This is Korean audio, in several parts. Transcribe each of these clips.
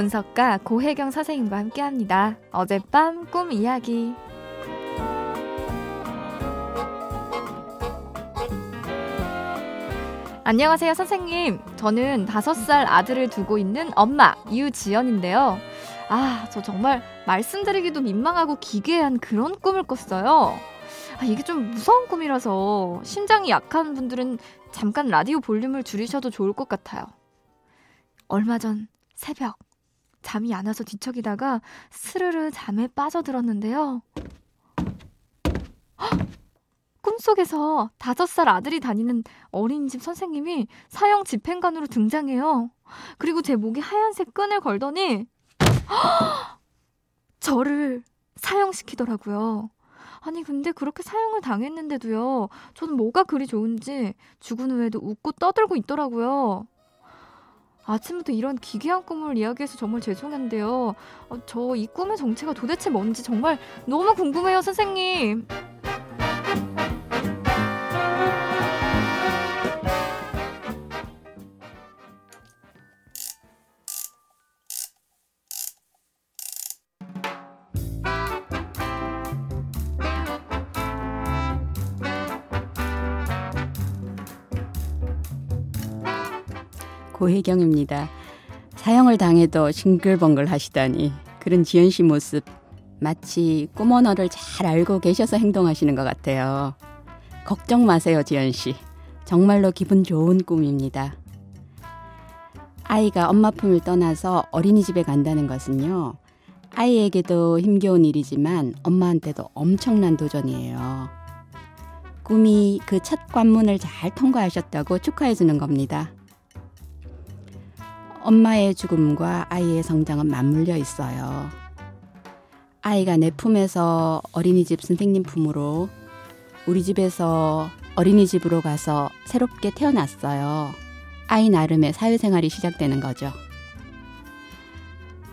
분석가 고혜경 선생님과 함께합니다. 어젯밤 꿈 이야기. 안녕하세요, 선생님. 저는 다섯 살 아들을 두고 있는 엄마, 유지연인데요. 아, 저 정말 말씀드리기도 민망하고 기괴한 그런 꿈을 꿨어요. 아, 이게 좀 무서운 꿈이라서 심장이 약한 분들은 잠깐 라디오 볼륨을 줄이셔도 좋을 것 같아요. 얼마 전 새벽 잠이 안 와서 뒤척이다가 스르르 잠에 빠져들었는데요. 헉! 꿈속에서 다섯 살 아들이 다니는 어린이집 선생님이 사형 집행관으로 등장해요. 그리고 제 목에 하얀색 끈을 걸더니 헉! 저를 사형시키더라고요. 아니 근데 그렇게 사형을 당했는데도요. 저는 뭐가 그리 좋은지 죽은 후에도 웃고 떠들고 있더라고요. 아침부터 이런 기괴한 꿈을 이야기해서 정말 죄송한데요. 어, 저이 꿈의 정체가 도대체 뭔지 정말 너무 궁금해요, 선생님. 고혜경입니다. 사형을 당해도 싱글벙글 하시다니 그런 지연 씨 모습 마치 꿈 언어를 잘 알고 계셔서 행동하시는 것 같아요. 걱정 마세요, 지연 씨. 정말로 기분 좋은 꿈입니다. 아이가 엄마 품을 떠나서 어린이집에 간다는 것은요. 아이에게도 힘겨운 일이지만 엄마한테도 엄청난 도전이에요. 꿈이 그 첫 관문을 잘 통과하셨다고 축하해 주는 겁니다. 엄마의 죽음과 아이의 성장은 맞물려 있어요. 아이가 내 품에서 어린이집 선생님 품으로 우리 집에서 어린이집으로 가서 새롭게 태어났어요. 아이 나름의 사회생활이 시작되는 거죠.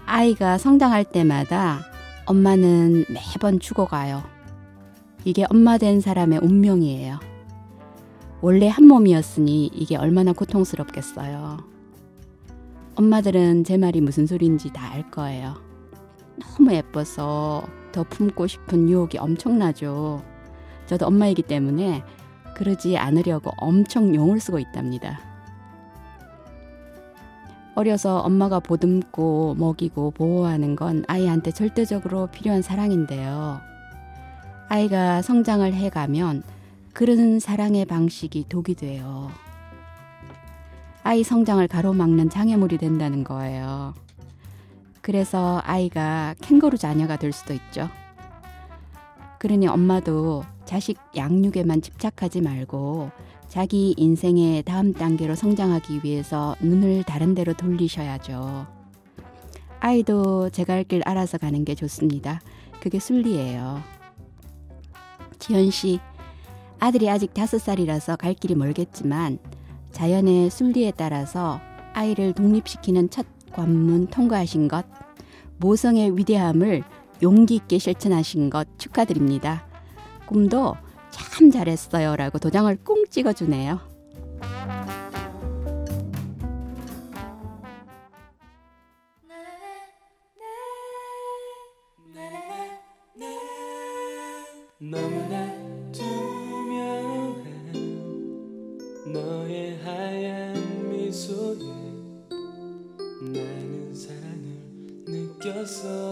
아이가 성장할 때마다 엄마는 매번 죽어가요. 이게 엄마 된 사람의 운명이에요. 원래 한 몸이었으니 이게 얼마나 고통스럽겠어요. 엄마들은 제 말이 무슨 소리인지 다 알 거예요. 너무 예뻐서 더 품고 싶은 유혹이 엄청나죠. 저도 엄마이기 때문에 그러지 않으려고 엄청 용을 쓰고 있답니다. 어려서 엄마가 보듬고 먹이고 보호하는 건 아이한테 절대적으로 필요한 사랑인데요. 아이가 성장을 해가면 그런 사랑의 방식이 독이 돼요. 아이 성장을 가로막는 장애물이 된다는 거예요. 그래서 아이가 캥거루 자녀가 될 수도 있죠. 그러니 엄마도 자식 양육에만 집착하지 말고 자기 인생의 다음 단계로 성장하기 위해서 눈을 다른 데로 돌리셔야죠. 아이도 제가 할 길 알아서 가는 게 좋습니다. 그게 순리예요. 지현 씨, 아들이 아직 다섯 살이라서 갈 길이 멀겠지만 자연의 순리에 따라서 아이를 독립시키는 첫 관문 통과하신 것, 모성의 위대함을 용기 있게 실천하신 것 축하드립니다. 꿈도 참 잘했어요 라고 도장을 꽁 찍어주네요. 사 랑을 느꼈어